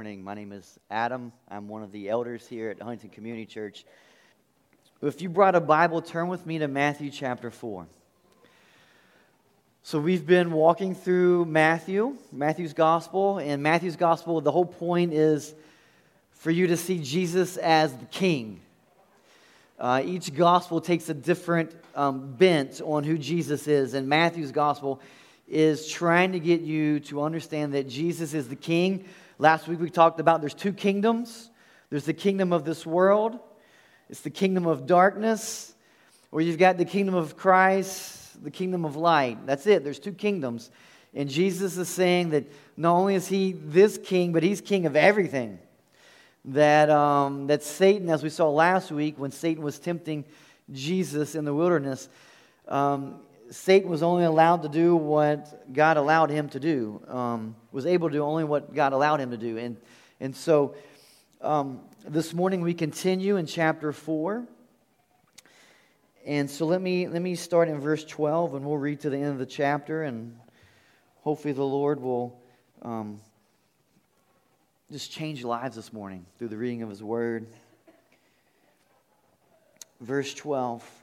morning. My name is Adam. I'm one of the elders here at Huntington Community Church. If you brought a Bible, turn with me to Matthew chapter 4. So, we've been walking through Matthew, Matthew's gospel, and Matthew's gospel, the whole point is for you to see Jesus as the king. Uh, each gospel takes a different um, bent on who Jesus is, and Matthew's gospel is trying to get you to understand that Jesus is the king. Last week we talked about there's two kingdoms there's the kingdom of this world, it's the kingdom of darkness, or you've got the kingdom of Christ, the kingdom of light. That's it, there's two kingdoms. And Jesus is saying that not only is he this king, but he's king of everything. That, um, that Satan, as we saw last week when Satan was tempting Jesus in the wilderness, um, Satan was only allowed to do what God allowed him to do, um, was able to do only what God allowed him to do. And, and so um, this morning we continue in chapter 4. And so let me, let me start in verse 12 and we'll read to the end of the chapter. And hopefully the Lord will um, just change lives this morning through the reading of his word. Verse 12.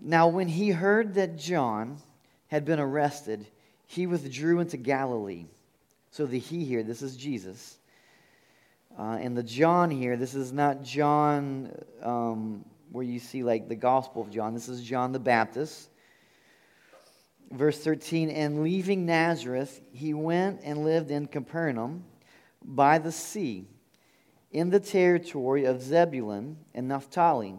Now, when he heard that John had been arrested, he withdrew into Galilee. So the he here, this is Jesus. Uh, and the John here, this is not John um, where you see like the Gospel of John. This is John the Baptist. Verse 13, and leaving Nazareth, he went and lived in Capernaum by the sea, in the territory of Zebulun and Naphtali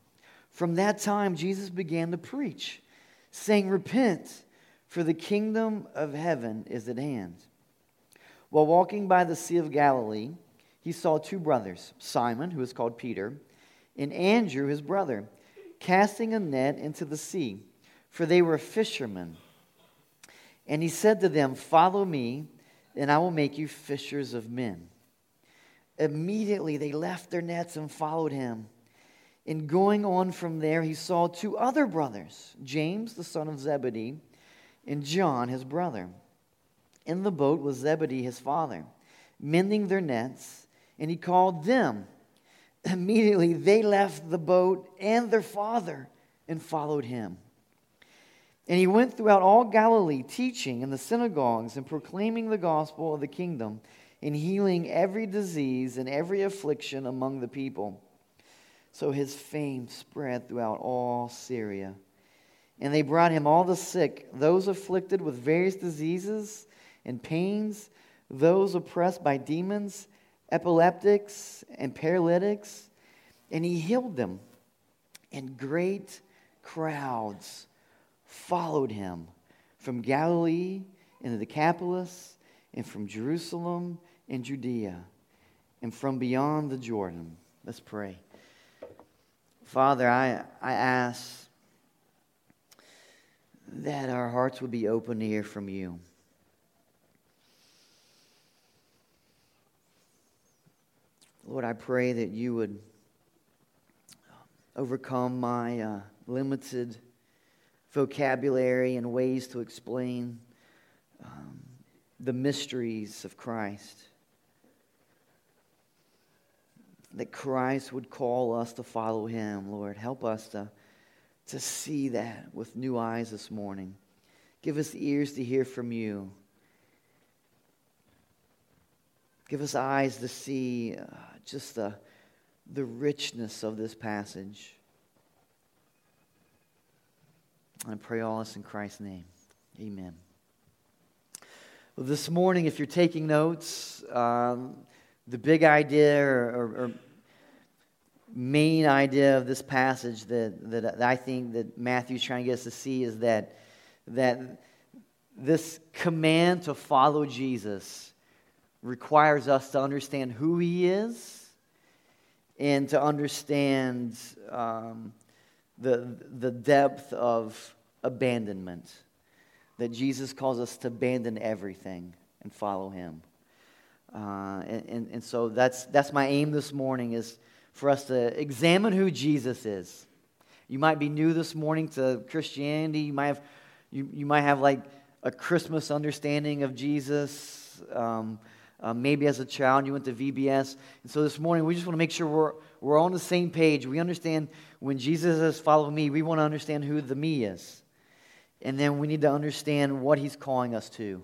From that time, Jesus began to preach, saying, Repent, for the kingdom of heaven is at hand. While walking by the Sea of Galilee, he saw two brothers, Simon, who is called Peter, and Andrew, his brother, casting a net into the sea, for they were fishermen. And he said to them, Follow me, and I will make you fishers of men. Immediately they left their nets and followed him. And going on from there, he saw two other brothers, James, the son of Zebedee, and John, his brother. In the boat was Zebedee, his father, mending their nets, and he called them. Immediately they left the boat and their father and followed him. And he went throughout all Galilee, teaching in the synagogues and proclaiming the gospel of the kingdom, and healing every disease and every affliction among the people. So his fame spread throughout all Syria. And they brought him all the sick, those afflicted with various diseases and pains, those oppressed by demons, epileptics, and paralytics. And he healed them. And great crowds followed him from Galilee and the Decapolis, and from Jerusalem and Judea, and from beyond the Jordan. Let's pray. Father, I, I ask that our hearts would be open to hear from you. Lord, I pray that you would overcome my uh, limited vocabulary and ways to explain um, the mysteries of Christ that Christ would call us to follow him, Lord. Help us to, to see that with new eyes this morning. Give us ears to hear from you. Give us eyes to see uh, just the, the richness of this passage. And I pray all this in Christ's name. Amen. Well, this morning, if you're taking notes, um, the big idea or, or, or, main idea of this passage that, that I think that Matthew's trying to get us to see is that, that this command to follow Jesus requires us to understand who he is and to understand um, the, the depth of abandonment. That Jesus calls us to abandon everything and follow him. Uh, and, and, and so that's, that's my aim this morning is for us to examine who Jesus is. You might be new this morning to Christianity. You might have, you, you might have like a Christmas understanding of Jesus. Um, uh, maybe as a child you went to VBS. And so this morning we just want to make sure we're, we're on the same page. We understand when Jesus says, Follow me, we want to understand who the me is. And then we need to understand what he's calling us to.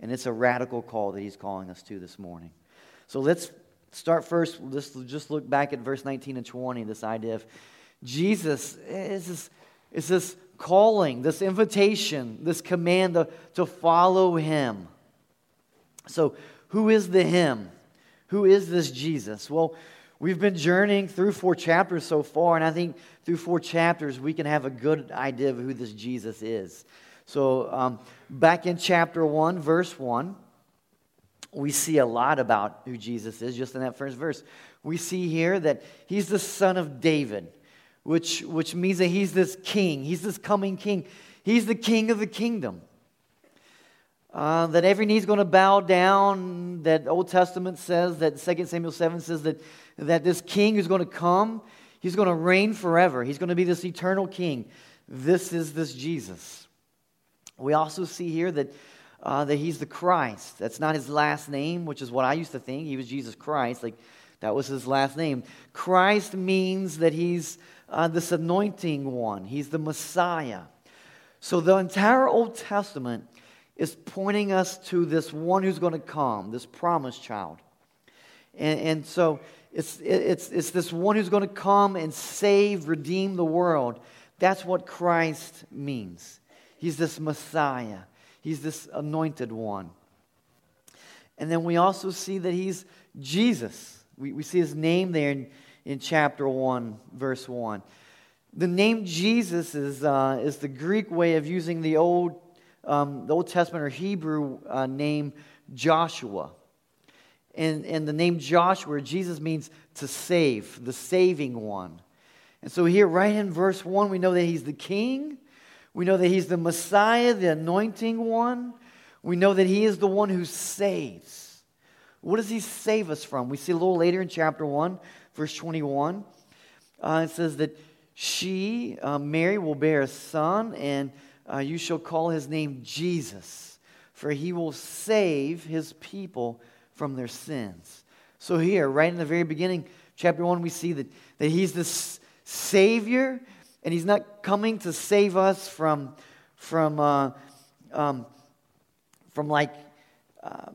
And it's a radical call that he's calling us to this morning. So let's start first. Let's just look back at verse 19 and 20, this idea of Jesus is this, is this calling, this invitation, this command to, to follow him. So, who is the him? Who is this Jesus? Well, we've been journeying through four chapters so far, and I think through four chapters we can have a good idea of who this Jesus is. So, um, back in chapter 1, verse 1, we see a lot about who Jesus is just in that first verse. We see here that he's the son of David, which, which means that he's this king, he's this coming king, he's the king of the kingdom. Uh, that every knee is going to bow down. That Old Testament says, that 2 Samuel 7 says that, that this king is going to come. He's going to reign forever. He's going to be this eternal king. This is this Jesus. We also see here that, uh, that he's the Christ. That's not his last name, which is what I used to think. He was Jesus Christ. Like, that was his last name. Christ means that he's uh, this anointing one, he's the Messiah. So the entire Old Testament is pointing us to this one who's going to come, this promised child. And, and so it's, it's, it's this one who's going to come and save, redeem the world. That's what Christ means. He's this Messiah, he's this anointed one. And then we also see that he's Jesus. We, we see his name there in, in chapter 1, verse 1. The name Jesus is, uh, is the Greek way of using the Old um, the Old Testament or Hebrew uh, name Joshua. And, and the name Joshua, Jesus means to save, the saving one. And so here, right in verse 1, we know that he's the king. We know that he's the Messiah, the anointing one. We know that he is the one who saves. What does he save us from? We see a little later in chapter 1, verse 21. Uh, it says that she, uh, Mary, will bear a son, and uh, you shall call his name Jesus, for he will save his people from their sins. So, here, right in the very beginning, chapter 1, we see that, that he's the Savior, and he's not coming to save us from, from, uh, um, from like, uh,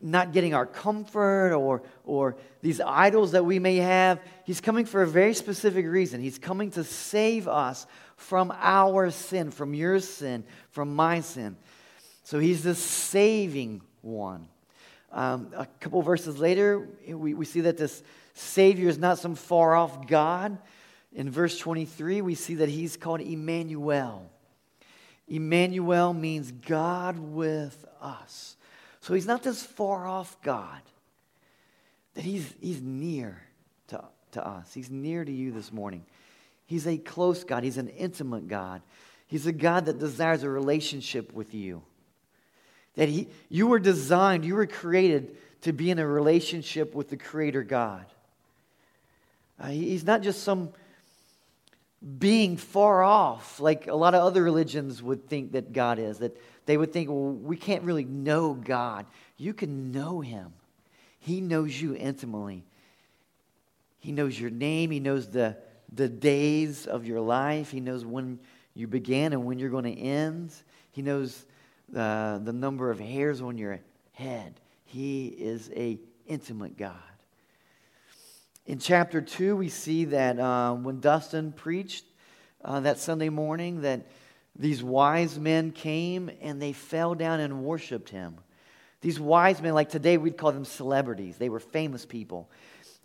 not getting our comfort or, or these idols that we may have. He's coming for a very specific reason. He's coming to save us from our sin, from your sin, from my sin. So he's the saving one. Um, a couple verses later, we, we see that this Savior is not some far off God. In verse 23, we see that he's called Emmanuel. Emmanuel means God with us. So he's not this far off God, that he's, he's near to, to us. He's near to you this morning. He's a close God, he's an intimate God. He's a God that desires a relationship with you. That he, you were designed, you were created to be in a relationship with the Creator God. Uh, he's not just some being far off like a lot of other religions would think that God is, that they would think, well, we can't really know God. You can know Him. He knows you intimately. He knows your name. He knows the, the days of your life. He knows when you began and when you're going to end. He knows uh, the number of hairs on your head. He is a intimate God. In chapter 2, we see that uh, when Dustin preached uh, that Sunday morning, that these wise men came and they fell down and worshiped him. These wise men, like today we'd call them celebrities, they were famous people.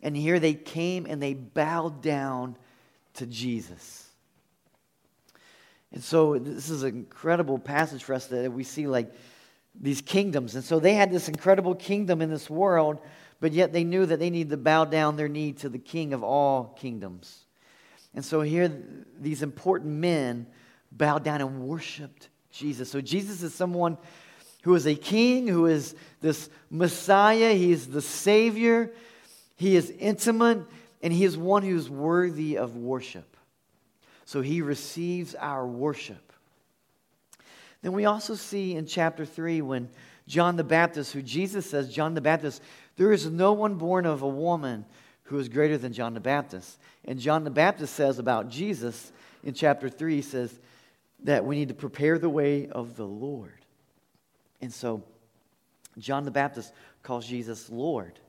And here they came and they bowed down to Jesus. And so this is an incredible passage for us that we see like these kingdoms. And so they had this incredible kingdom in this world, but yet they knew that they needed to bow down their knee to the king of all kingdoms. And so here, these important men bowed down and worshiped Jesus. So Jesus is someone who is a king, who is this Messiah, he is the Savior, he is intimate, and he is one who is worthy of worship. So he receives our worship. Then we also see in chapter 3 when John the Baptist, who Jesus says, John the Baptist, there is no one born of a woman who is greater than John the Baptist. And John the Baptist says about Jesus in chapter 3, he says that we need to prepare the way of the Lord. And so John the Baptist calls Jesus Lord,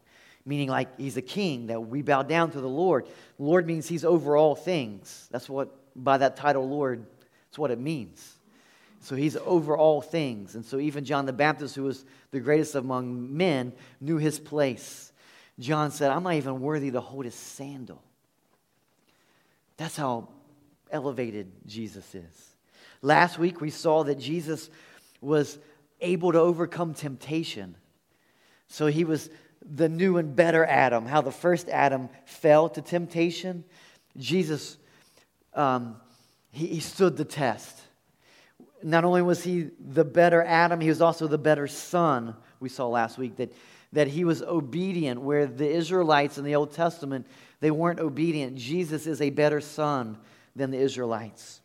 meaning like he's a king, that we bow down to the Lord. Lord means he's over all things. That's what, by that title, Lord, that's what it means. So he's over all things. And so even John the Baptist, who was the greatest among men, knew his place. John said, I'm not even worthy to hold his sandal. That's how elevated Jesus is. Last week we saw that Jesus was able to overcome temptation. So he was the new and better Adam. How the first Adam fell to temptation, Jesus, um, he, he stood the test not only was he the better Adam, he was also the better son, we saw last week, that, that he was obedient, where the Israelites in the Old Testament, they weren't obedient. Jesus is a better son than the Israelites.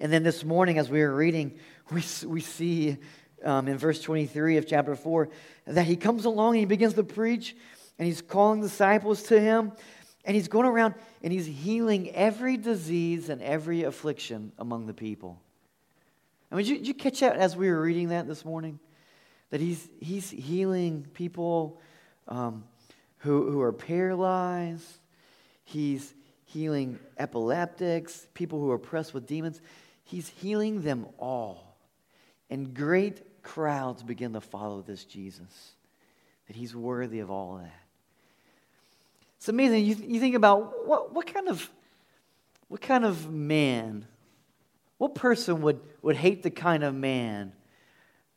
And then this morning, as we were reading, we, we see um, in verse 23 of chapter 4 that he comes along and he begins to preach, and he's calling disciples to him, and he's going around and he's healing every disease and every affliction among the people. I mean, did you, did you catch that as we were reading that this morning? That he's, he's healing people um, who, who are paralyzed. He's healing epileptics, people who are oppressed with demons. He's healing them all. And great crowds begin to follow this Jesus, that he's worthy of all that. It's amazing. You, you think about what, what kind of what kind of man what person would, would hate the kind of man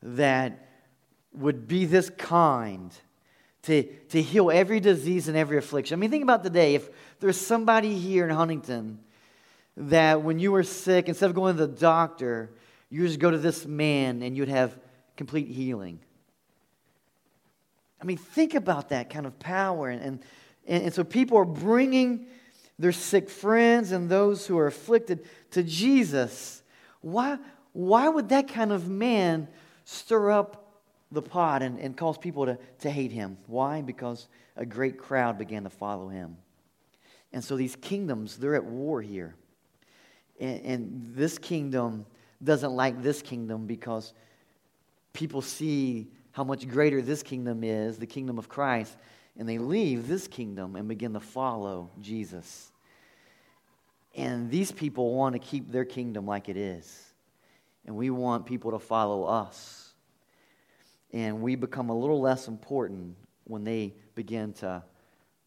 that would be this kind to, to heal every disease and every affliction? I mean, think about today. If there's somebody here in Huntington that when you were sick, instead of going to the doctor, you just go to this man and you'd have complete healing. I mean, think about that kind of power. And, and, and so people are bringing their sick friends and those who are afflicted to Jesus. Why, why would that kind of man stir up the pot and, and cause people to, to hate him? Why? Because a great crowd began to follow him. And so these kingdoms, they're at war here. And, and this kingdom doesn't like this kingdom because people see how much greater this kingdom is, the kingdom of Christ, and they leave this kingdom and begin to follow Jesus. And these people want to keep their kingdom like it is. And we want people to follow us. And we become a little less important when they begin to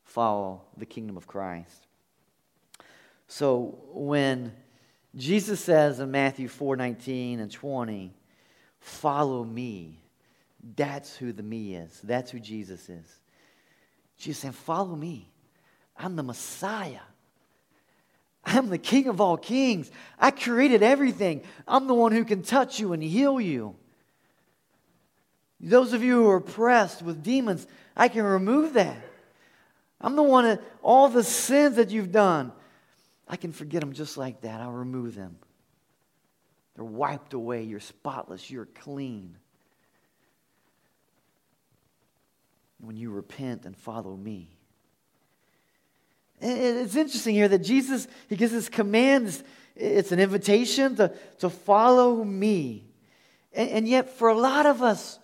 follow the kingdom of Christ. So when Jesus says in Matthew 4:19 and 20, "Follow me." That's who the me is. That's who Jesus is. Jesus saying, "Follow me. I'm the Messiah. I'm the king of all kings. I created everything. I'm the one who can touch you and heal you. Those of you who are oppressed with demons, I can remove that. I'm the one that all the sins that you've done, I can forget them just like that. I'll remove them. They're wiped away. You're spotless. You're clean. When you repent and follow me. It's interesting here that Jesus, he gives this commands. It's an invitation to, to follow me. And, and yet, for a lot of us,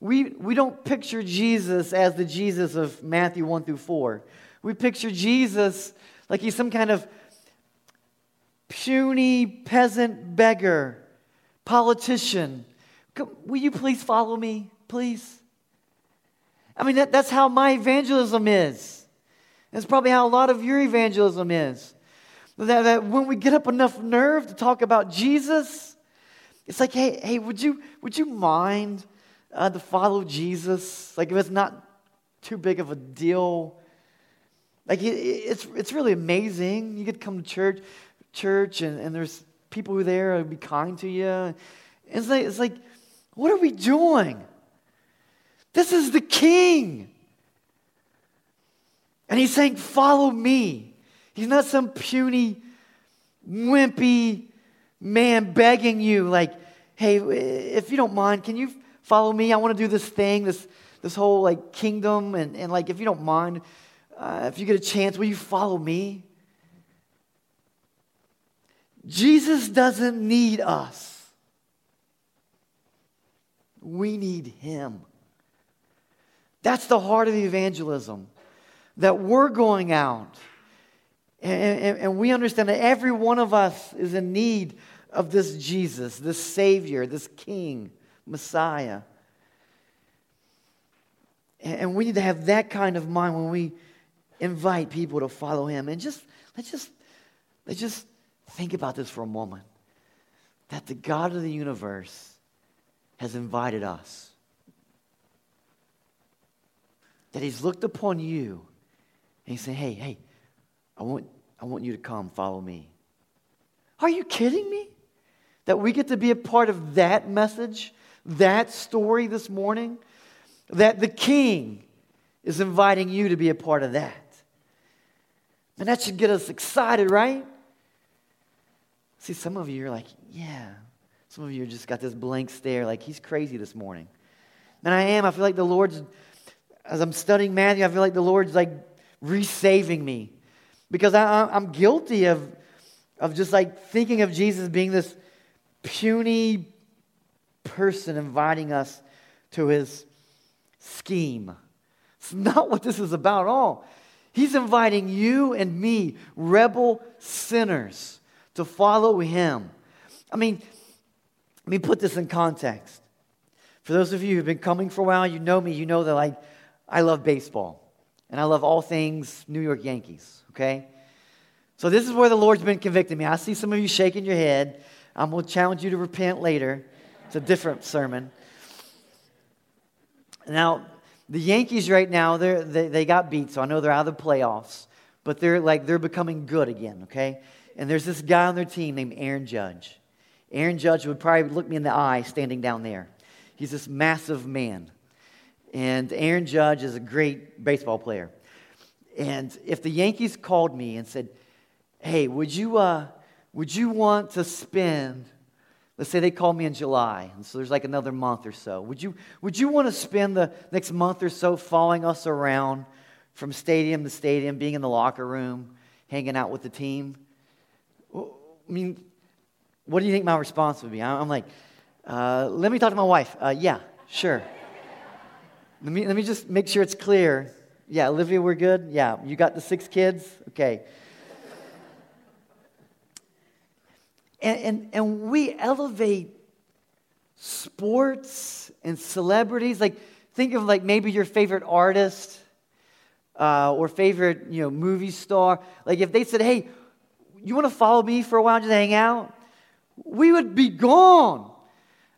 we, we don't picture Jesus as the Jesus of Matthew 1 through 4. We picture Jesus like he's some kind of puny peasant beggar, politician. Will you please follow me, please? I mean, that, that's how my evangelism is. That's probably how a lot of your evangelism is. That, that when we get up enough nerve to talk about Jesus, it's like, hey, hey, would you would you mind uh, to follow Jesus? Like if it's not too big of a deal. Like it, it's it's really amazing. You get to come to church, church, and, and there's people who there who be kind to you. It's like it's like, what are we doing? This is the King. And he's saying, Follow me. He's not some puny, wimpy man begging you, like, Hey, if you don't mind, can you follow me? I want to do this thing, this, this whole like kingdom. And, and like, if you don't mind, uh, if you get a chance, will you follow me? Jesus doesn't need us. We need him. That's the heart of evangelism. That we're going out and, and, and, we understand that every one of us is in need of this Jesus, this Savior, this King, Messiah. And, and we need to have that kind of mind when we invite people to follow Him. And just let's just let's just think about this for a moment. That the God of the universe has invited us that he's looked upon you and he's saying, hey, hey, I want, I want you to come follow me. Are you kidding me? That we get to be a part of that message, that story this morning? That the king is inviting you to be a part of that. And that should get us excited, right? See, some of you are like, yeah. Some of you just got this blank stare, like he's crazy this morning. And I am. I feel like the Lord's as I'm studying Matthew, I feel like the Lord's like resaving me because I, am guilty of, of just like thinking of Jesus being this puny person inviting us to his scheme. It's not what this is about at all. He's inviting you and me, rebel sinners, to follow him. I mean, let me put this in context. For those of you who've been coming for a while, you know me, you know that like I love baseball, and I love all things New York Yankees, okay? So this is where the Lord's been convicting me. I see some of you shaking your head. I'm going to challenge you to repent later. It's a different sermon. Now, the Yankees right now, they they, got beat, so I know they're out of the playoffs, but they're like, they're becoming good again, okay? And there's this guy on their team named Aaron Judge. Aaron Judge would probably look me in the eye standing down there. He's this massive man. And Aaron Judge is a great baseball player. And if the Yankees called me and said, hey, would you, uh, would you want to spend, let's say they called me in July, and so there's like another month or so. Would you, would you want to spend the next month or so following us around from stadium to stadium, being in the locker room, hanging out with the team? I mean, what do you think my response would be? I'm like, uh, let me talk to my wife. Uh, yeah, sure. Let me, let me just make sure it's clear. Yeah, Olivia, we're good? Yeah, you got the six kids? Okay. And, and, and we elevate sports and celebrities. Like, think of like maybe your favorite artist uh, or favorite, you know, movie star. Like, if they said, hey, you want to follow me for a while, just hang out? We would be gone.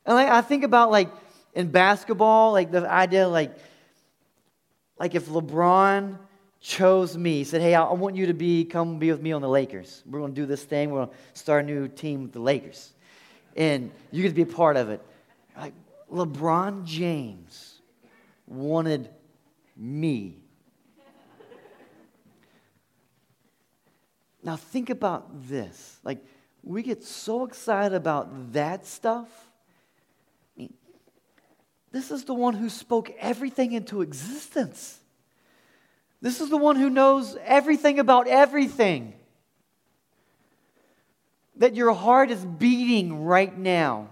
And like, I think about like in basketball, like the idea, like, like if LeBron chose me, said, "Hey, I want you to be come be with me on the Lakers. We're going to do this thing. We're going to start a new team with the Lakers, and you get to be a part of it." Like LeBron James wanted me. now think about this. Like we get so excited about that stuff this is the one who spoke everything into existence. This is the one who knows everything about everything. That your heart is beating right now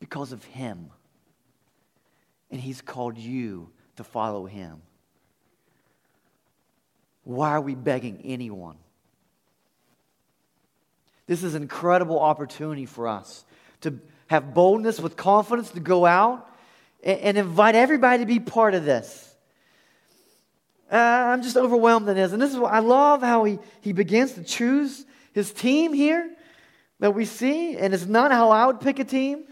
because of Him. And He's called you to follow Him. Why are we begging anyone? This is an incredible opportunity for us to have boldness with confidence to go out and, invite everybody to be part of this. Uh, I'm just overwhelmed in this. And this is what I love how he, he begins to choose his team here that we see. And it's not how I would pick a team.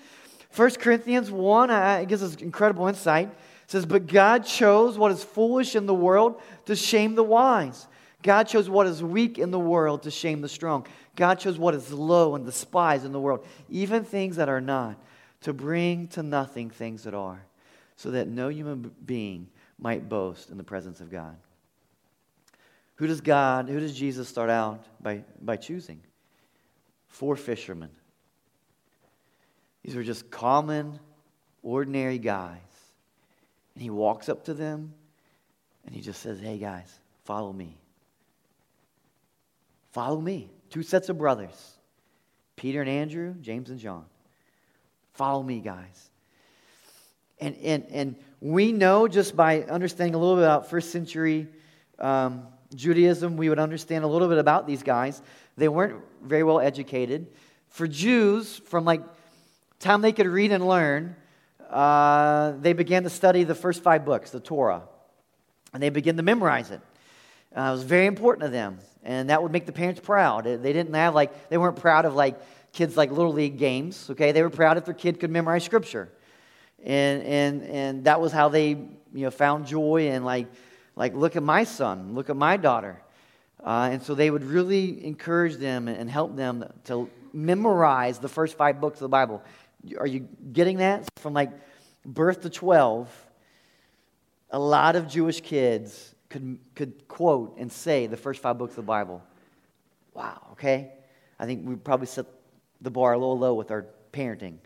1 Corinthians 1 uh, it gives us incredible insight. It says, But God chose what is foolish in the world to shame the wise. God chose what is weak in the world to shame the strong. God chose what is low and despised in the world, even things that are not, to bring to nothing things that are, so that no human being might boast in the presence of God. Who does God, who does Jesus start out by, by choosing? Four fishermen. These were just common, ordinary guys. And he walks up to them and he just says, Hey guys, follow me. Follow me. Two sets of brothers Peter and Andrew, James and John. Follow me, guys. And, and, and we know just by understanding a little bit about first century um, Judaism, we would understand a little bit about these guys. They weren't very well educated. For Jews, from like time they could read and learn, uh, they began to study the first five books, the Torah, and they began to memorize it. Uh, it was very important to them, and that would make the parents proud. They didn't have like they weren't proud of like kids like little league games. Okay, they were proud if their kid could memorize scripture, and and and that was how they you know found joy and like like, look at my son, look at my daughter. Uh, and so they would really encourage them and help them to memorize the first five books of the Bible. Are you getting that? From like birth to 12, a lot of Jewish kids could, could quote and say the first five books of the Bible. Wow, okay? I think we probably set the bar a little low with our parenting.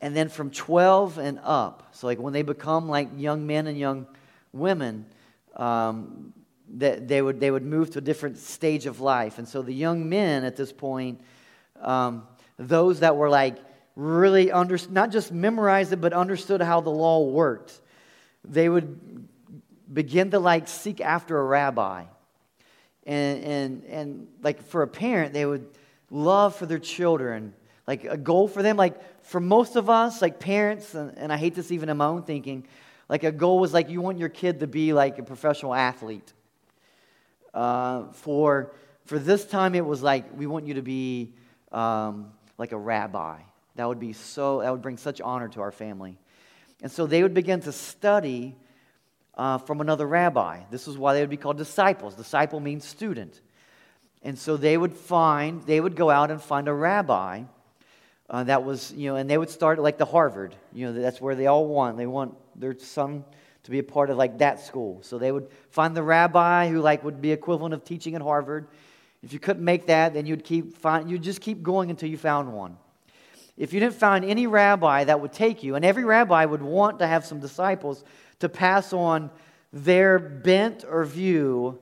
And then from 12 and up, so like when they become like young men and young women, um, that they would, they would move to a different stage of life. And so the young men at this point, um, those that were like really under, not just memorized it, but understood how the law worked, they would begin to like seek after a rabbi. And, and, and like for a parent, they would love for their children like a goal for them. Like for most of us, like parents, and, and I hate this even in my own thinking, like a goal was like you want your kid to be like a professional athlete. Uh, for for this time, it was like we want you to be um, like a rabbi. That would be so. That would bring such honor to our family. And so they would begin to study uh, from another rabbi. This is why they would be called disciples. Disciple means student. And so they would find, they would go out and find a rabbi uh, that was, you know, and they would start like the Harvard. You know, that's where they all want. They want their son to be a part of like that school. So they would find the rabbi who like would be equivalent of teaching at Harvard. If you couldn't make that, then you'd keep find, you'd just keep going until you found one. If you didn't find any rabbi that would take you, and every rabbi would want to have some disciples to pass on their bent or view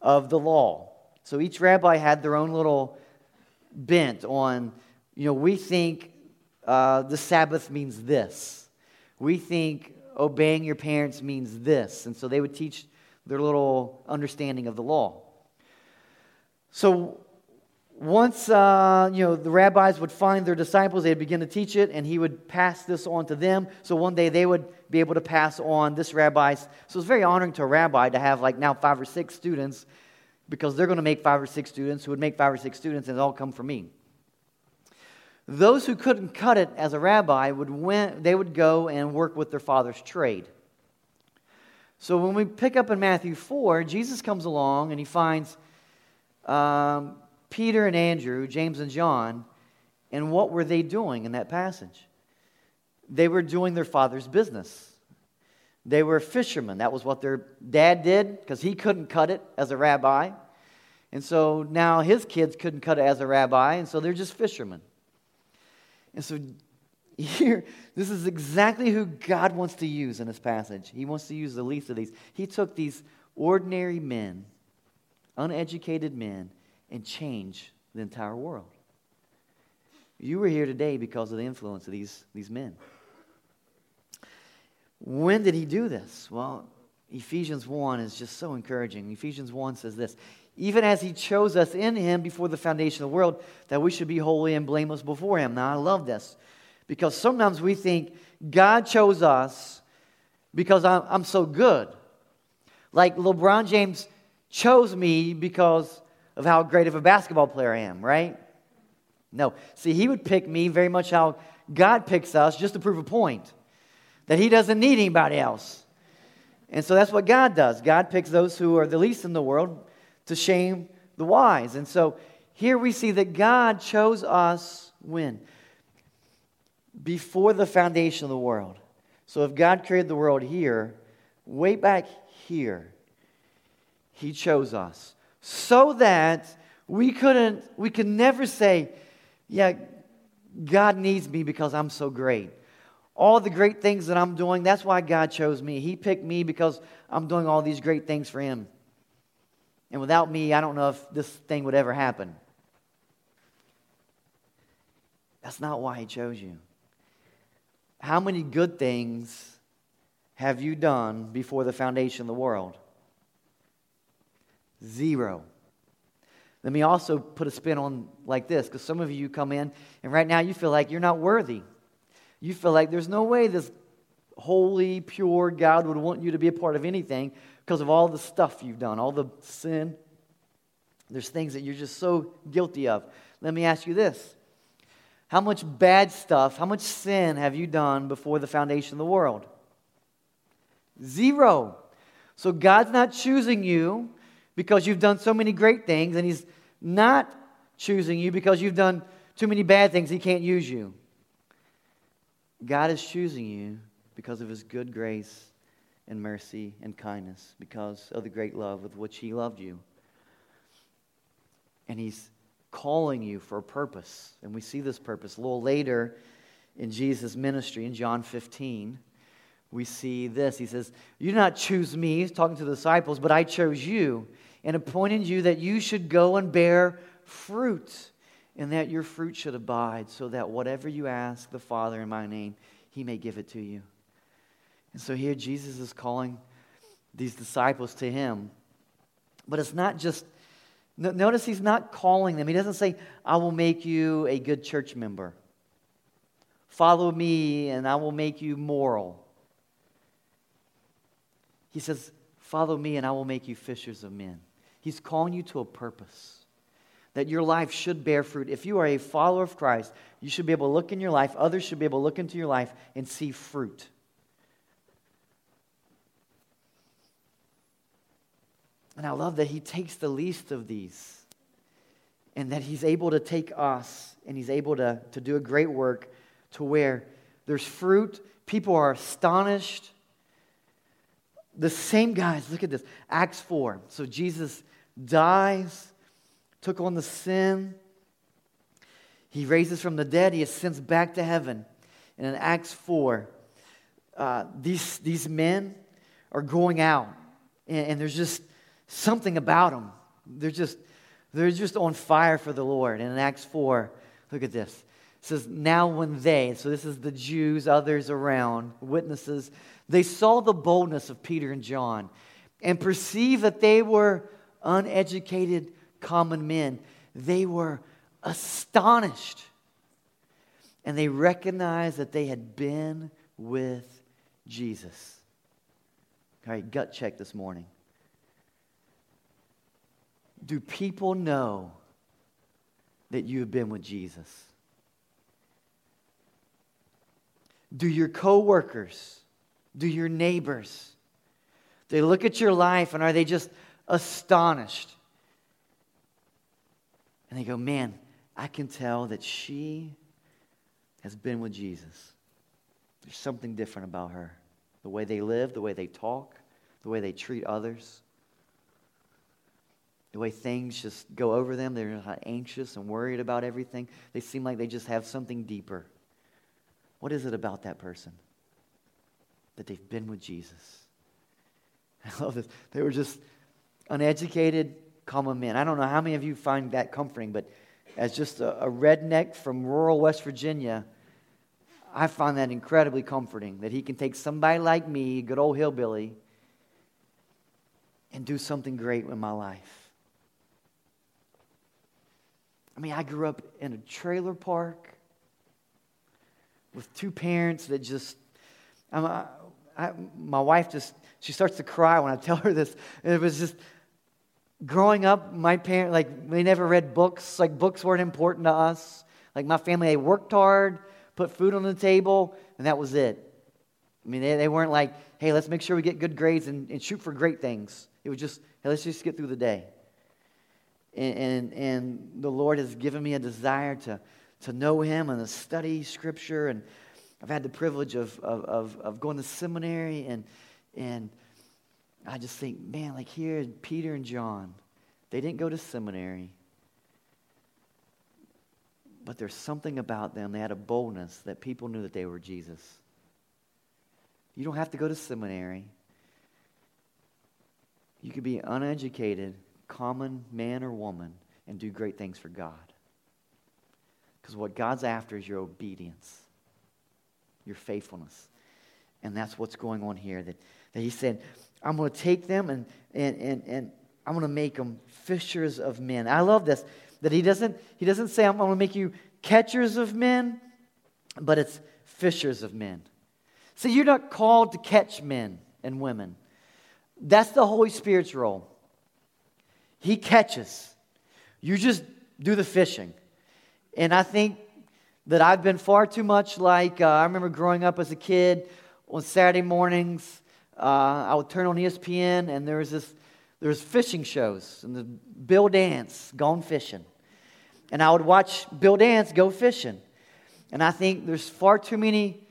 of the law. So each rabbi had their own little bent on you know, we think uh, the Sabbath means this. We think obeying your parents means this. And so they would teach their little understanding of the law. So once uh, you know the rabbis would find their disciples, they'd begin to teach it, and he would pass this on to them. So one day they would be able to pass on this rabbi's. So it's very honoring to a rabbi to have like now five or six students, because they're going to make five or six students who would make five or six students, and it all come from me. Those who couldn't cut it as a rabbi would win, they would go and work with their father's trade. So when we pick up in Matthew 4, Jesus comes along and he finds um, Peter and Andrew, James and John, and what were they doing in that passage? They were doing their father's business. They were fishermen. That was what their dad did because he couldn't cut it as a rabbi. And so now his kids couldn't cut it as a rabbi, and so they're just fishermen. And so here, this is exactly who God wants to use in this passage. He wants to use the least of these. He took these ordinary men, uneducated men, and change the entire world. You were here today because of the influence of these, these men. When did he do this? Well, Ephesians 1 is just so encouraging. Ephesians 1 says this even as he chose us in him before the foundation of the world, that we should be holy and blameless before him. Now, I love this because sometimes we think God chose us because I'm, I'm so good. Like LeBron James chose me because of how great of a basketball player I am, right? No. See, he would pick me very much how God picks us just to prove a point. that he doesn't need anybody else. And so that's what God does. God picks those who are the least in the world to shame the wise. And so here we see that God chose us when? Before the foundation of the world. So if God created the world here, way back here, He chose us. So that we couldn't, we could never say, yeah, God needs me because I'm so great all the great things that I'm doing, that's why God chose me. He picked me because I'm doing all these great things for Him. And without me, I don't know if this thing would ever happen. That's not why He chose you. How many good things have you done before the foundation of the world? Zero. Let me also put a spin on like this, because some of you come in and right now you feel like you're not worthy. You feel like there's no way this holy, pure God would want you to be a part of anything because of all the stuff you've done, all the sin. There's things that you're just so guilty of. Let me ask you this How much bad stuff, how much sin have you done before the foundation of the world? Zero. So God's not choosing you because you've done so many great things, and He's not choosing you because you've done too many bad things, He can't use you. God is choosing you because of his good grace and mercy and kindness, because of the great love with which he loved you. And he's calling you for a purpose. And we see this purpose a little later in Jesus' ministry in John 15. We see this. He says, You did not choose me, he's talking to the disciples, but I chose you and appointed you that you should go and bear fruit and that your fruit should abide, so that whatever you ask the Father in my name, he may give it to you. And so here Jesus is calling these disciples to him. But it's not just, notice he's not calling them. He doesn't say, I will make you a good church member. Follow me and I will make you moral. He says, Follow me and I will make you fishers of men. He's calling you to a purpose that your life should bear fruit. If you are a follower of Christ, you should be able to look in your life, others should be able to look into your life and see fruit. And I love that he takes the least of these and that he's able to take us and he's able to, to do a great work to where there's fruit, people are astonished. The same guys, look at this Acts 4. So Jesus dies took on the sin. He raises from the dead. He ascends back to heaven. And in Acts 4, uh, these, these men are going out, and, and there's just something about them. They're just, they're just on fire for the Lord. And in Acts 4, look at this. It says, Now when they, so this is the Jews, others around, witnesses, they saw the boldness of Peter and John and perceived that they were uneducated common men. They were astonished. And they recognized that they had been with Jesus. All right, gut check this morning. Do people know that you have been with Jesus? Do your coworkers, do your neighbors, they look at your life and are they just astonished? And they go, man, I can tell that she has been with Jesus. There's something different about her. The way they live, the way they talk, the way they treat others, the way things just go over them. They're not anxious and worried about everything. They seem like they just have something deeper. What is it about that person? That they've been with Jesus. I love this. They were just uneducated, common men. I don't know how many of you find that comforting, but as just a, a redneck from rural West Virginia, I find that incredibly comforting that he can take somebody like me, good old hillbilly, and do something great with my life. I mean, I grew up in a trailer park with two parents that just, I, I, my wife just, she starts to cry when I tell her this. It was just, growing up, my parents, like, they never read books. Like, books weren't important to us. Like, my family, they worked hard, put food on the table, and that was it. I mean, they, they weren't like, hey, let's make sure we get good grades and, and shoot for great things. It was just, hey, let's just get through the day. And, and, and the Lord has given me a desire to, to know Him and to study Scripture. And I've had the privilege of, of, of, of going to seminary. And, and I just think, man, like here, Peter and John, they didn't go to seminary. But there's something about them. They had a boldness that people knew that they were Jesus. You don't have to go to seminary. You could be uneducated, common man or woman, and do great things for God. Because what God's after is your obedience, your faithfulness. And that's what's going on here. That, that He said, I'm going to take them and, and, and, and I'm going to make them fishers of men. I love this. That He doesn't, he doesn't say, I'm going to make you catchers of men, but it's fishers of men. See, you're not called to catch men and women. That's the Holy Spirit's role. He catches. You just do the fishing. And I think that I've been far too much like uh, I remember growing up as a kid on Saturday mornings. Uh, I would turn on ESPN and there was this there was fishing shows and the Bill Dance gone fishing, and I would watch Bill Dance go fishing. And I think there's far too many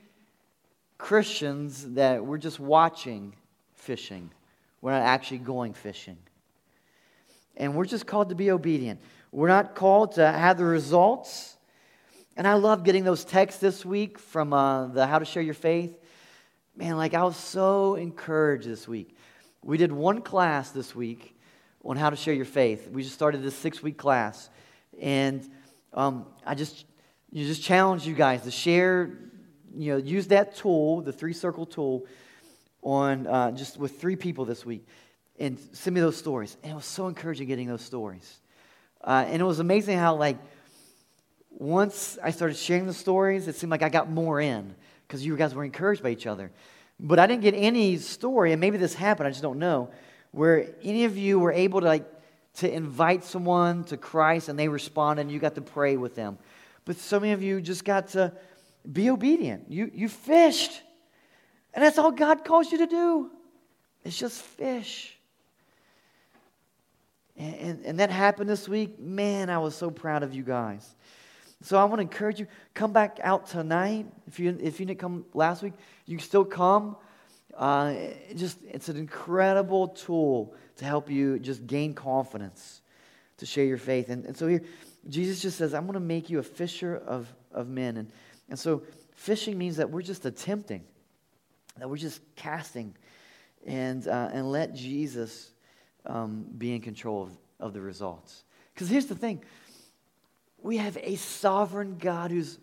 Christians that we're just watching fishing. We're not actually going fishing. And we're just called to be obedient. We're not called to have the results. And I love getting those texts this week from uh, the How to Share Your Faith. Man, like I was so encouraged this week. We did one class this week on how to share your faith. We just started this six week class. And um, I just, you just challenge you guys to share you know, use that tool, the three circle tool, on uh, just with three people this week and send me those stories. And it was so encouraging getting those stories. Uh, and it was amazing how, like, once I started sharing the stories, it seemed like I got more in because you guys were encouraged by each other. But I didn't get any story, and maybe this happened, I just don't know, where any of you were able to, like, to invite someone to Christ and they responded and you got to pray with them. But so many of you just got to be obedient. You, you fished. And that's all God calls you to do. It's just fish. And, and, and, that happened this week. Man, I was so proud of you guys. So I want to encourage you, come back out tonight. If you, if you didn't come last week, you can still come. Uh, it just It's an incredible tool to help you just gain confidence to share your faith. And, and so here, Jesus just says, I'm going to make you a fisher of, of men. And and so fishing means that we're just attempting, that we're just casting, and, uh, and let Jesus um, be in control of, of the results. Because here's the thing we have a sovereign God who's,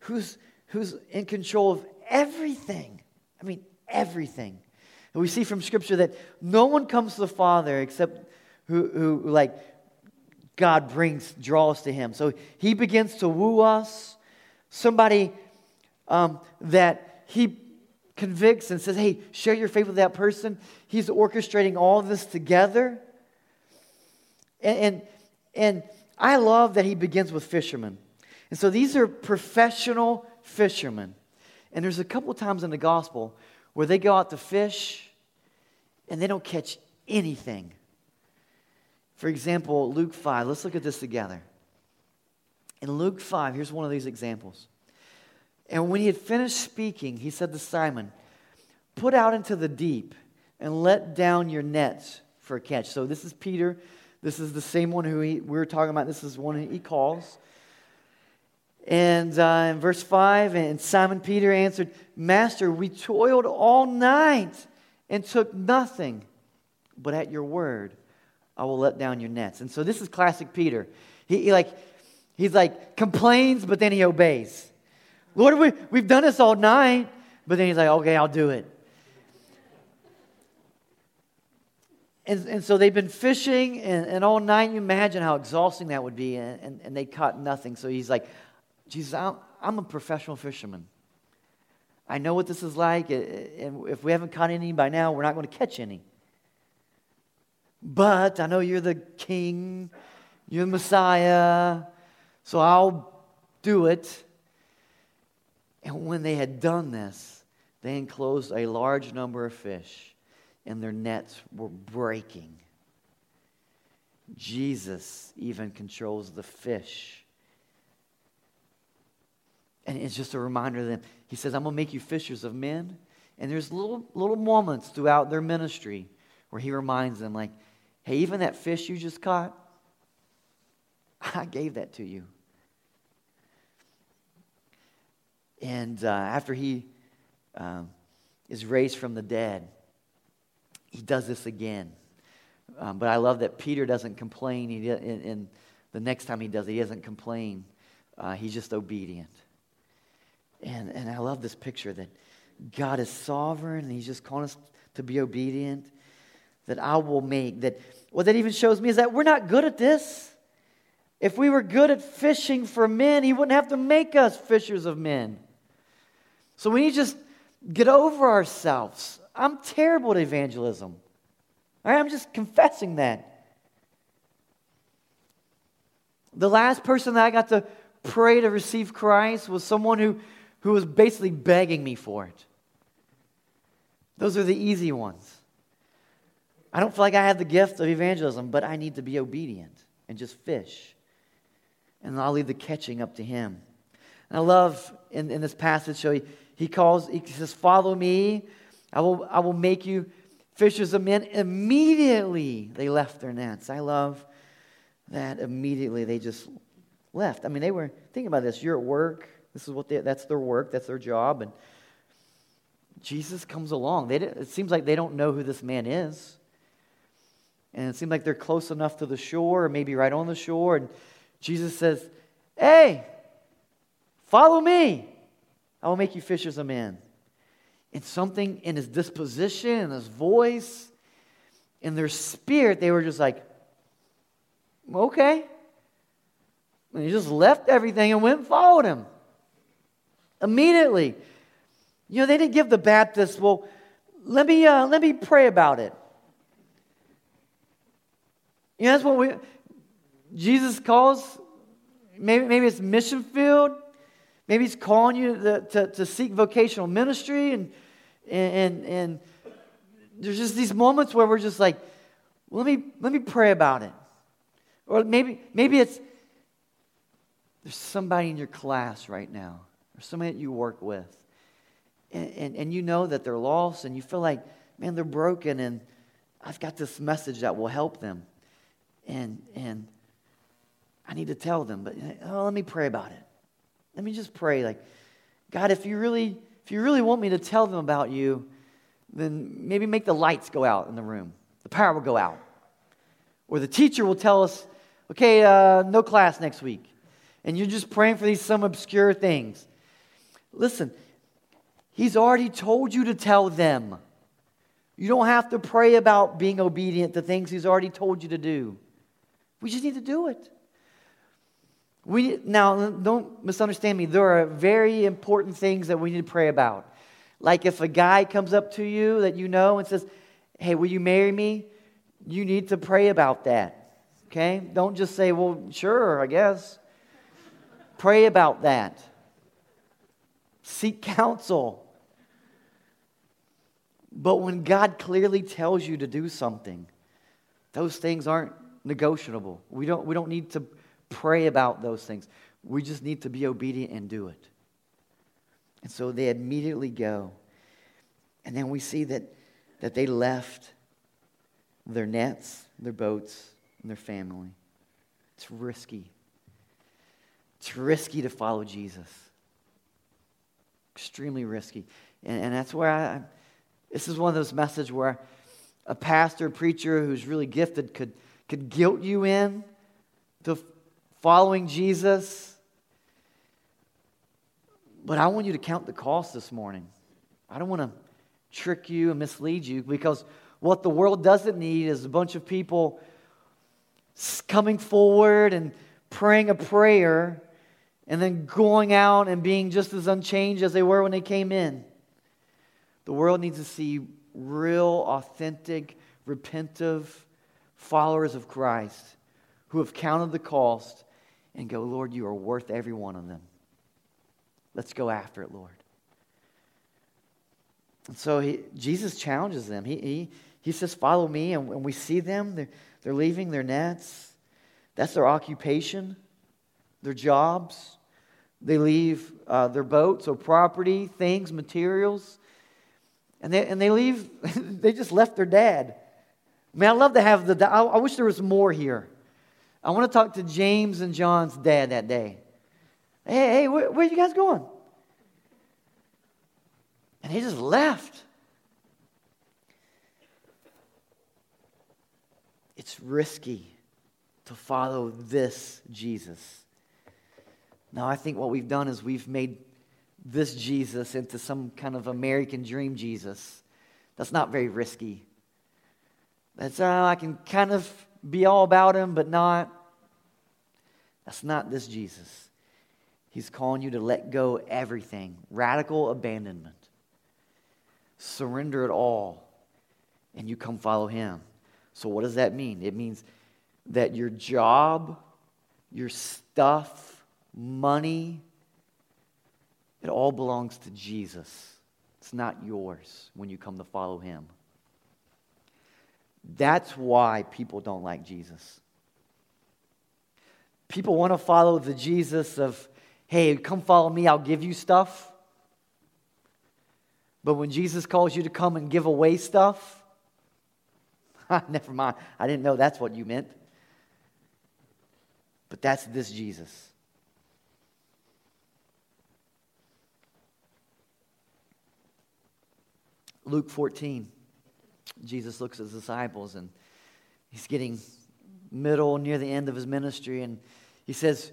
who's, who's in control of everything. I mean, everything. And we see from Scripture that no one comes to the Father except who, who like, God brings, draws to him. So he begins to woo us somebody um, that he convicts and says, hey, share your faith with that person. He's orchestrating all this together. And, and, and I love that he begins with fishermen. And so these are professional fishermen. And there's a couple times in the gospel where they go out to fish and they don't catch anything. For example, Luke 5. Let's look at this together. In Luke 5, here's one of these examples. And when he had finished speaking, he said to Simon, Put out into the deep and let down your nets for a catch. So this is Peter. This is the same one who he, we were talking about. This is one he calls. And uh, in verse 5, and Simon Peter answered, Master, we toiled all night and took nothing, but at your word, I will let down your nets. And so this is classic Peter. He, he like, He's like, complains, but then he obeys. Lord, we, we've done this all night. But then he's like, okay, I'll do it. And, and so they've been fishing and, and all night. You imagine how exhausting that would be. And, and, and they caught nothing. So he's like, Jesus, I'm, I'm a professional fisherman. I know what this is like. And if we haven't caught any by now, we're not going to catch any. But I know you're the king, you're the Messiah. So I'll do it. And when they had done this, they enclosed a large number of fish, and their nets were breaking. Jesus even controls the fish. And it's just a reminder to them. He says, I'm going to make you fishers of men. And there's little, little moments throughout their ministry where he reminds them, like, hey, even that fish you just caught, I gave that to you. And uh, after he um, is raised from the dead, he does this again. Um, but I love that Peter doesn't complain. He, and, and the next time he does he doesn't complain. Uh, he's just obedient. And, and I love this picture that God is sovereign and he's just calling us to be obedient. That I will make. That what that even shows me is that we're not good at this. If we were good at fishing for men, he wouldn't have to make us fishers of men. So we need to just get over ourselves. I'm terrible at evangelism. I'm just confessing that. The last person that I got to pray to receive Christ was someone who, who was basically begging me for it. Those are the easy ones. I don't feel like I have the gift of evangelism, but I need to be obedient and just fish. And I'll leave the catching up to Him. And I love in, in this passage, so he, he calls, he says, Follow me. I will, I will make you fishers of men. Immediately they left their nets. I love that immediately they just left. I mean, they were thinking about this. You're at work. This is what they, that's their work. That's their job. And Jesus comes along. They, it seems like they don't know who this man is. And it seems like they're close enough to the shore, or maybe right on the shore. And Jesus says, Hey, follow me. I will make you fishers of men and something in his disposition, in his voice, in their spirit, they were just like, okay. And he just left everything and went and followed him. Immediately. You know, they didn't give the Baptist, well, let me, uh, let me pray about it. You know, that's what we, Jesus calls, maybe, maybe it's mission field. Maybe he's calling you to, to, to seek vocational ministry and and, and, there's just these moments where we're just like, well, let me, let me pray about it. Or maybe, maybe it's there's somebody in your class right now, or somebody that you work with, and, and, and you know that they're lost, and you feel like, man, they're broken, and I've got this message that will help them. And, and I need to tell them, but oh, let me pray about it. Let me just pray, like, God, if you really if you really want me to tell them about you, then maybe make the lights go out in the room. The power will go out. Or the teacher will tell us, okay, uh, no class next week. And you're just praying for these some obscure things. Listen, he's already told you to tell them. You don't have to pray about being obedient to things he's already told you to do. We just need to do it. We, now, don't misunderstand me. There are very important things that we need to pray about. Like if a guy comes up to you that you know and says, Hey, will you marry me? You need to pray about that. Okay? Don't just say, Well, sure, I guess. pray about that. Seek counsel. But when God clearly tells you to do something, those things aren't negotiable. We don't, we don't need to pray about those things. We just need to be obedient and do it. And so they immediately go. And then we see that, that they left their nets, their boats, and their family. It's risky. It's risky to follow Jesus. Extremely risky. And, and that's where I, this is one of those messages where a pastor, preacher who's really gifted could, could guilt you in to following Jesus. But I want you to count the cost this morning. I don't want to trick you and mislead you because what the world doesn't need is a bunch of people coming forward and praying a prayer and then going out and being just as unchanged as they were when they came in. The world needs to see real, authentic, repentive followers of Christ who have counted the cost and go, Lord, you are worth every one of them. Let's go after it, Lord. And so he, Jesus challenges them. He, he, he says, Follow me. And when we see them, they're, they're leaving their nets. That's their occupation, their jobs. They leave uh, their boats or property, things, materials. And they, and they leave, they just left their dad. I mean, I love to have the, I, I wish there was more here. I want to talk to James and John's dad that day. Hey, hey, where, where are you guys going? And he just left. It's risky to follow this Jesus. Now, I think what we've done is we've made this Jesus into some kind of American dream Jesus. That's not very risky. That's, uh, I can kind of be all about him, but not. That's not this Jesus. He's calling you to let go everything, radical abandonment. Surrender it all, and you come follow him. So, what does that mean? It means that your job, your stuff, money, it all belongs to Jesus. It's not yours when you come to follow him. That's why people don't like Jesus. People want to follow the Jesus of, hey, come follow me, I'll give you stuff. But when Jesus calls you to come and give away stuff, ah, never mind. I didn't know that's what you meant. But that's this Jesus. Luke 14, Jesus looks at his disciples and he's getting middle, near the end of his ministry, and he says,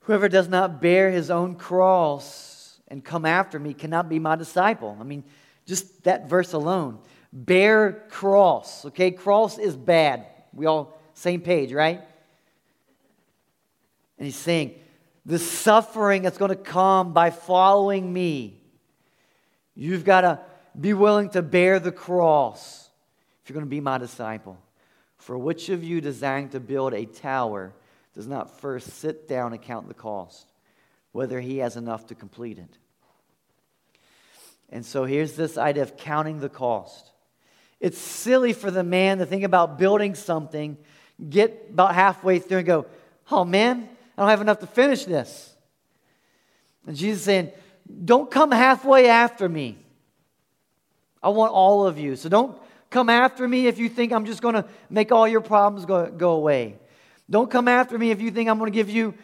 Whoever does not bear his own cross and come after me cannot be my disciple. I mean, just that verse alone. Bear cross, okay? Cross is bad. We all, same page, right? And he's saying, the suffering that's going to come by following me, you've got to be willing to bear the cross if you're going to be my disciple. For which of you desiring to build a tower does not first sit down and count the cost, whether he has enough to complete it? And so here's this idea of counting the cost. It's silly for the man to think about building something, get about halfway through and go, oh man, I don't have enough to finish this. And Jesus saying, don't come halfway after me. I want all of you. So don't come after me if you think I'm just going to make all your problems go, go away. Don't come after me if you think I'm going to give you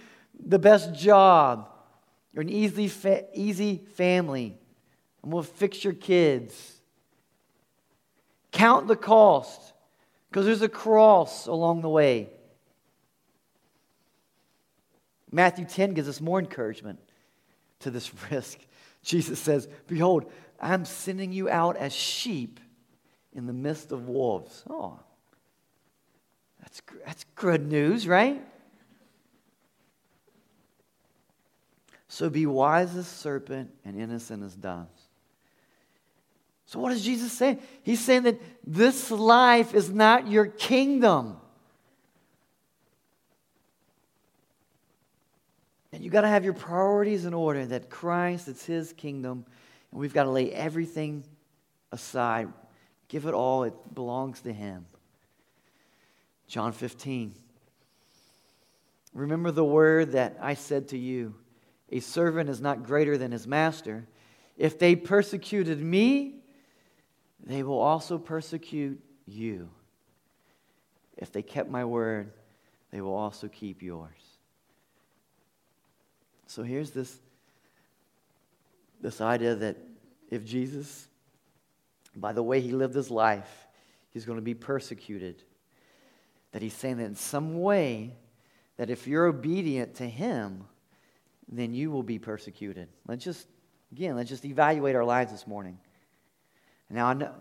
the best job or an easy, fa- easy family. I'm going to fix your kids. Count the cost because there's a cross along the way. Matthew 10 gives us more encouragement to this risk. Jesus says, Behold, I'm sending you out as sheep in the midst of wolves. Oh, that's, that's good news, right? So be wise as serpent and innocent as doves. So, what is Jesus saying? He's saying that this life is not your kingdom. And you got to have your priorities in order that Christ, it's His kingdom, and we've got to lay everything aside. Give it all, it belongs to Him. John 15. Remember the word that I said to you a servant is not greater than his master. If they persecuted me, they will also persecute you. If they kept my word, they will also keep yours. So here's this, this idea that if Jesus, by the way he lived his life, he's going to be persecuted, that he's saying that in some way, that if you're obedient to him, then you will be persecuted. Let's just, again, let's just evaluate our lives this morning. Now, I, know,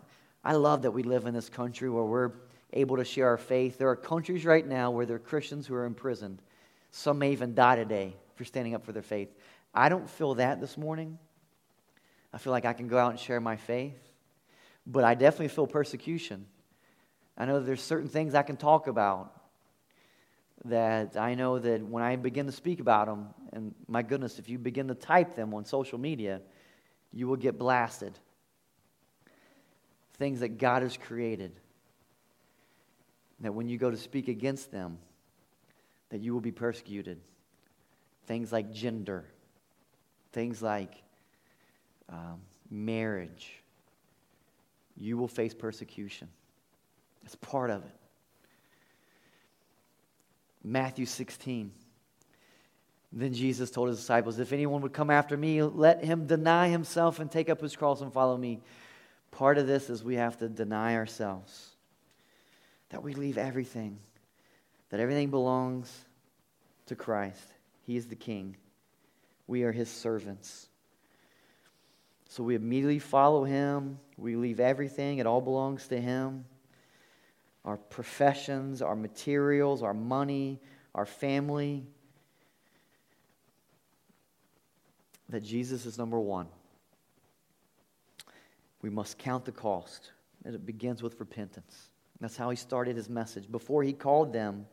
I love that we live in this country where we're able to share our faith. There are countries right now where there are Christians who are imprisoned. Some may even die today for standing up for their faith. I don't feel that this morning. I feel like I can go out and share my faith, but I definitely feel persecution. I know there's certain things I can talk about that I know that when I begin to speak about them, and my goodness, if you begin to type them on social media, you will get blasted. things that God has created. That when you go to speak against them, that you will be persecuted. Things like gender, things like um, marriage, you will face persecution. It's part of it. Matthew 16. Then Jesus told his disciples, If anyone would come after me, let him deny himself and take up his cross and follow me. Part of this is we have to deny ourselves, that we leave everything, that everything belongs to Christ. He is the King, we are his servants. So we immediately follow him. We leave everything, it all belongs to him. Our professions, our materials, our money, our family. That Jesus is number one. We must count the cost. And it begins with repentance. That's how he started his message. Before he called them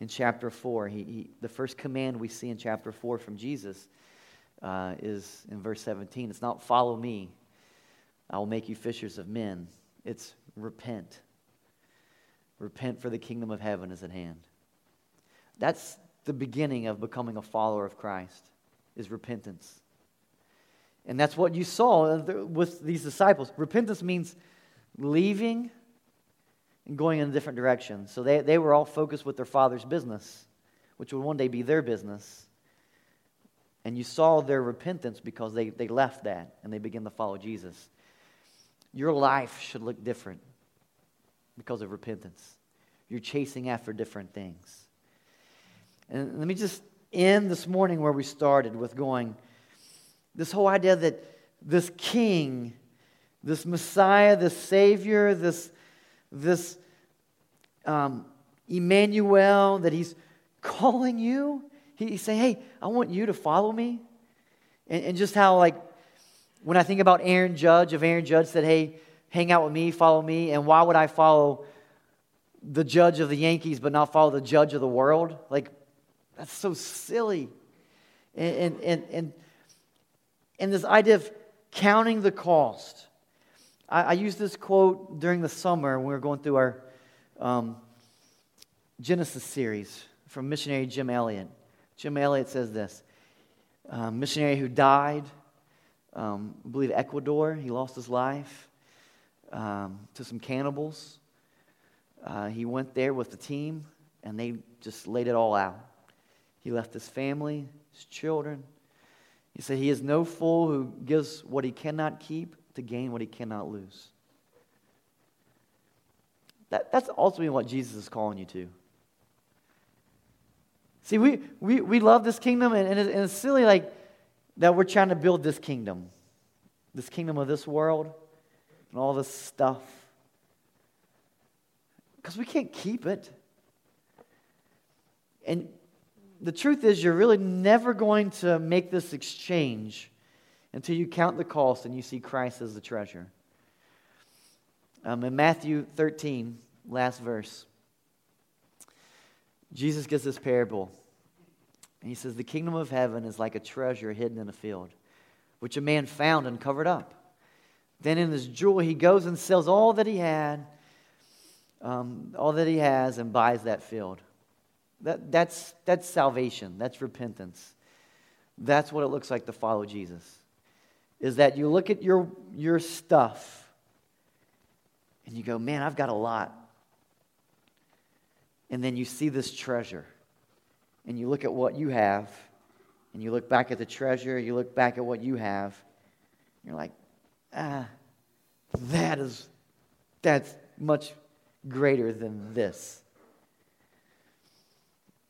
in chapter 4, he, he, the first command we see in chapter 4 from Jesus uh, is in verse 17. It's not follow me, I will make you fishers of men. It's repent. Repent for the kingdom of heaven is at hand. That's the beginning of becoming a follower of Christ, is repentance. And that's what you saw with these disciples. Repentance means leaving and going in a different direction. So they, they were all focused with their father's business, which would one day be their business. And you saw their repentance because they, they left that and they began to follow Jesus. Your life should look different because of repentance. You're chasing after different things. And let me just end this morning where we started with going this whole idea that this king, this Messiah, this Savior, this, this um, Emmanuel, that he's calling you He's saying, hey, I want you to follow me. And, and just how, like, when I think about Aaron Judge, if Aaron Judge said, hey, hang out with me, follow me, and why would I follow the judge of the Yankees but not follow the judge of the world? Like, that's so silly. And, and, and, and, and this idea of counting the cost. I, I used this quote during the summer when we were going through our um, Genesis series from missionary Jim Elliot. Jim Elliot says this um, missionary who died, um, I believe Ecuador, he lost his life um, to some cannibals. Uh, he went there with the team and they just laid it all out. He left his family, his children. He said, He is no fool who gives what he cannot keep to gain what he cannot lose. That, that's ultimately what Jesus is calling you to. See, we, we, we love this kingdom, and, and, it's, silly like that we're trying to build this kingdom, this kingdom of this world, and all this stuff. Because we can't keep it. And the truth is, you're really never going to make this exchange until you count the cost and you see Christ as the treasure. Um, in Matthew 13, last verse. Jesus gives this parable. And he says, The kingdom of heaven is like a treasure hidden in a field, which a man found and covered up. Then in his joy, he goes and sells all that he had, um, all that he has, and buys that field. That, that's, that's salvation. That's repentance. That's what it looks like to follow Jesus. Is that you look at your, your stuff and you go, man, I've got a lot and then you see this treasure and you look at what you have and you look back at the treasure, you look back at what you have, you're like, ah, that is, that's much greater than this.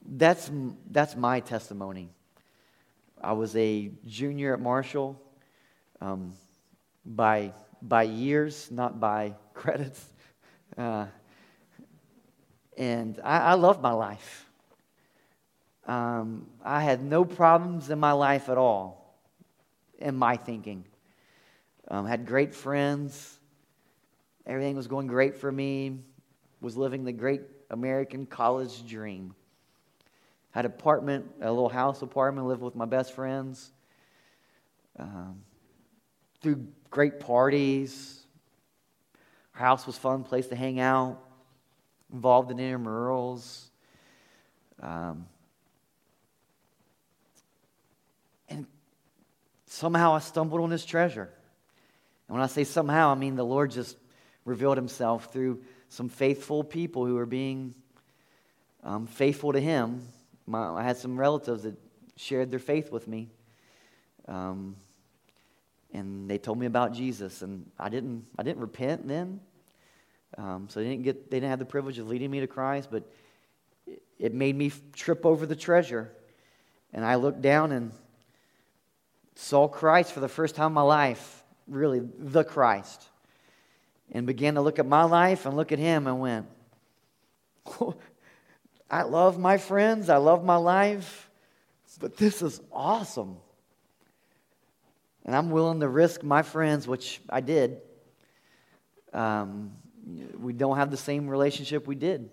That's, that's my testimony. I was a junior at Marshall um, by, by years, not by credits. Uh, and I, I loved my life. Um, I had no problems in my life at all, in my thinking. Um, had great friends. Everything was going great for me. Was living the great American college dream. Had an apartment, a little house apartment, lived with my best friends. Um, through great parties. house was fun, place to hang out, involved in intramurals. Um, and somehow I stumbled on this treasure. And when I say somehow, I mean the Lord just revealed himself through some faithful people who were being um, faithful to him. My, I had some relatives that shared their faith with me. Um, and they told me about Jesus, and I didn't, I didn't repent then. Um, so they didn't, get, they didn't have the privilege of leading me to Christ, but it, made me trip over the treasure. And I looked down and saw Christ for the first time in my life, really, the Christ. And began to look at my life and look at him and went, I love my friends, I love my life, but this is awesome. And I'm willing to risk my friends, which I did. Um, we don't have the same relationship we did.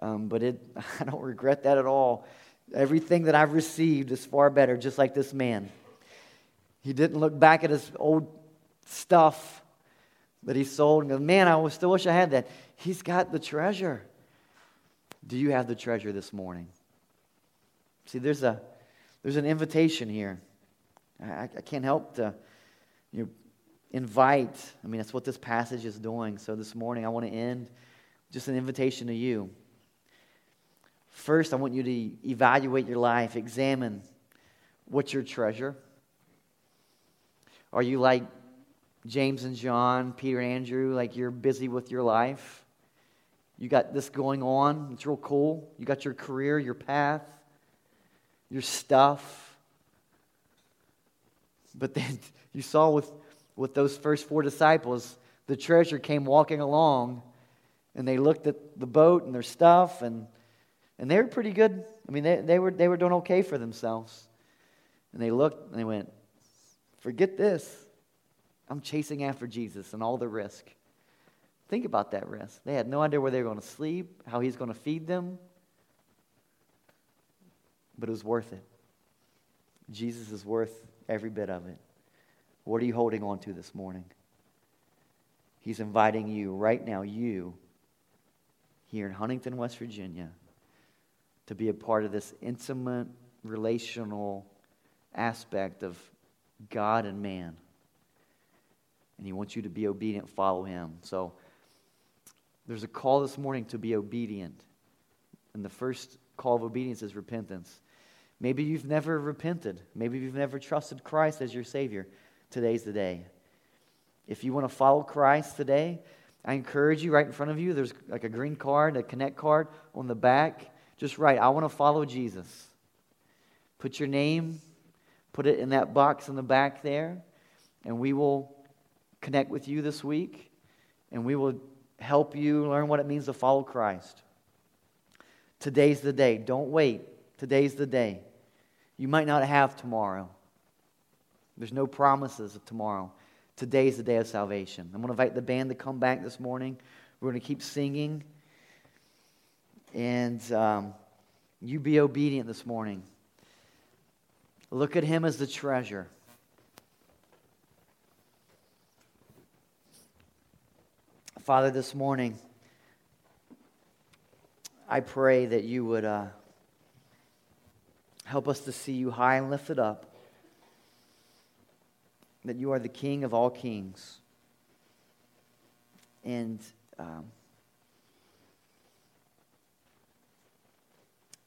Um, but it, I don't regret that at all. Everything that I've received is far better, just like this man. He didn't look back at his old stuff that he sold and go, Man, I still wish I had that. He's got the treasure. Do you have the treasure this morning? See, there's, a, there's an invitation here. I, I can't help to you know, invite. I mean, that's what this passage is doing. So this morning, I want to end just an invitation to you. First, I want you to evaluate your life, examine what's your treasure. Are you like James and John, Peter and Andrew, like you're busy with your life? You got this going on. It's real cool. You got your career, your path, your stuff. But then you saw with, with those first four disciples, the treasure came walking along and they looked at the boat and their stuff and, and they were pretty good. I mean, they, they, were, they were doing okay for themselves. And they looked and they went, forget this. I'm chasing after Jesus and all the risk. Think about that risk. They had no idea where they were going to sleep, how he's going to feed them, but it was worth it. Jesus is worth every bit of it. What are you holding on to this morning? He's inviting you right now, you, here in Huntington, West Virginia, to be a part of this intimate, relational aspect of God and man. And He wants you to be obedient, follow Him. So, there's a call this morning to be obedient. And the first call of obedience is repentance. Maybe you've never repented. Maybe you've never trusted Christ as your Savior. Today's the day. If you want to follow Christ today, I encourage you right in front of you. There's like a green card, a connect card on the back. Just write, I want to follow Jesus. Put your name, put it in that box in the back there, and we will connect with you this week, and we will help you learn what it means to follow Christ. Today's the day. Don't wait. Today's the day. You might not have tomorrow. There's no promises of tomorrow. Today's the day of salvation. I'm going to invite the band to come back this morning. We're going to keep singing. And um, you be obedient this morning. Look at him as the treasure. Father, this morning, I pray that you would uh, help us to see you high and lifted up, that you are the King of all kings. And um,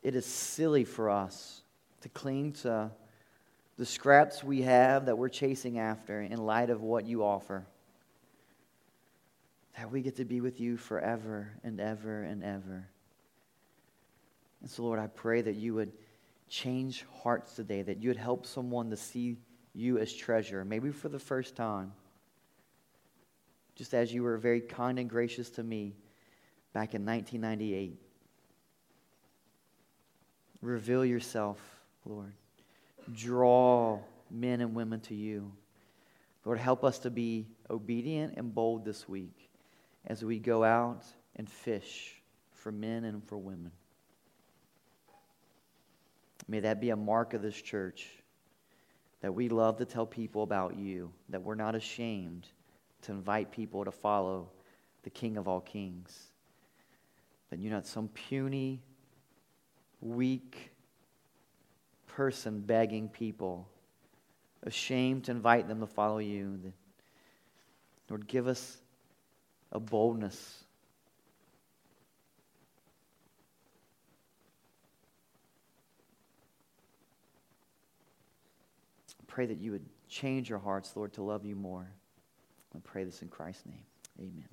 it is silly for us to cling to the scraps we have that we're chasing after in light of what you offer that we get to be with you forever and ever and ever. And so, Lord, I pray that you would change hearts today, that you would help someone to see you as treasure, maybe for the first time. Just as you were very kind and gracious to me back in 1998. Reveal yourself, Lord. Draw men and women to you. Lord, help us to be obedient and bold this week as we go out and fish for men and for women. May that be a mark of this church that we love to tell people about you, that we're not ashamed to invite people to follow the King of all kings. That you're not some puny, weak person begging people, ashamed to invite them to follow you. Lord, give us a boldness. Pray that you would change our hearts, Lord, to love you more. I pray this in Christ's name. Amen.